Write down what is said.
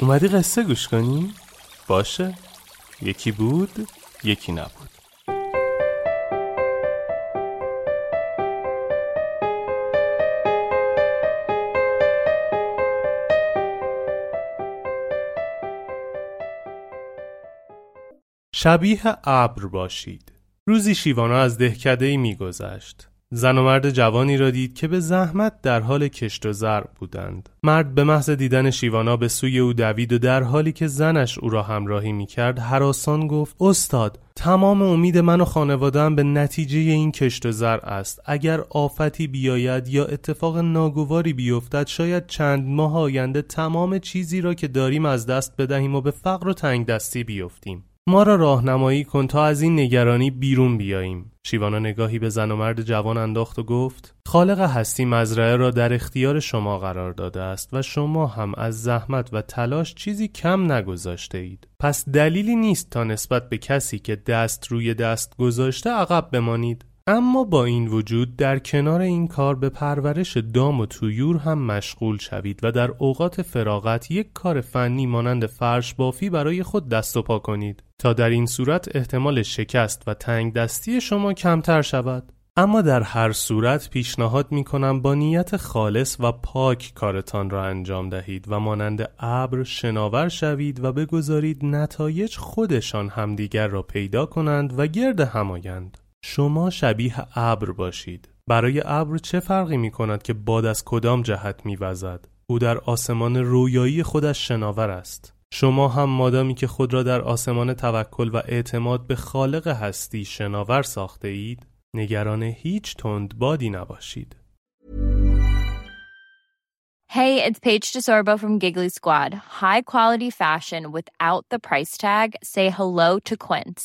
اومدی قصه گوش کنی؟ باشه. یکی بود یکی نبود. شبیه ابر باشید. روزی شیوانا از دهکده ای میگذشت. زن و مرد جوانی را دید که به زحمت در حال کشت و زرع بودند. مرد به محض دیدن شیوانا به سوی او دوید و در حالی که زنش او را همراهی می‌کرد هراسان گفت استاد تمام امید من و خانواده‌ام به نتیجه این کشت و زرع است. اگر آفتی بیاید یا اتفاق ناگواری بیفتد شاید چند ماه آینده تمام چیزی را که داریم از دست بدهیم و به فقر و تنگ دستی بیفتیم. ما را راهنمایی کن تا از این نگرانی بیرون بیاییم. شیوانا نگاهی به زن و مرد جوان انداخت و گفت خالق هستی مزرعه را در اختیار شما قرار داده است و شما هم از زحمت و تلاش چیزی کم نگذاشته اید. پس دلیلی نیست تا نسبت به کسی که دست روی دست گذاشته عقب بمانید. اما با این وجود در کنار این کار به پرورش دام و تویور هم مشغول شوید و در اوقات فراغت یک کار فنی مانند فرش بافی برای خود دست و پا کنید تا در این صورت احتمال شکست و تنگ دستی شما کمتر شود اما در هر صورت پیشنهاد می کنم با نیت خالص و پاک کارتان را انجام دهید و مانند ابر شناور شوید و بگذارید نتایج خودشان همدیگر را پیدا کنند و گرد هم آیند. شما شبیه ابر باشید برای ابر چه فرقی می کند که باد از کدام جهت می وزد؟ او در آسمان رویایی خودش شناور است شما هم مادامی که خود را در آسمان توکل و اعتماد به خالق هستی شناور ساخته اید نگران هیچ تند بادی نباشید Hey, it's Paige DeSorbo from Giggly Squad. High quality fashion without the price tag. Say hello to Quince.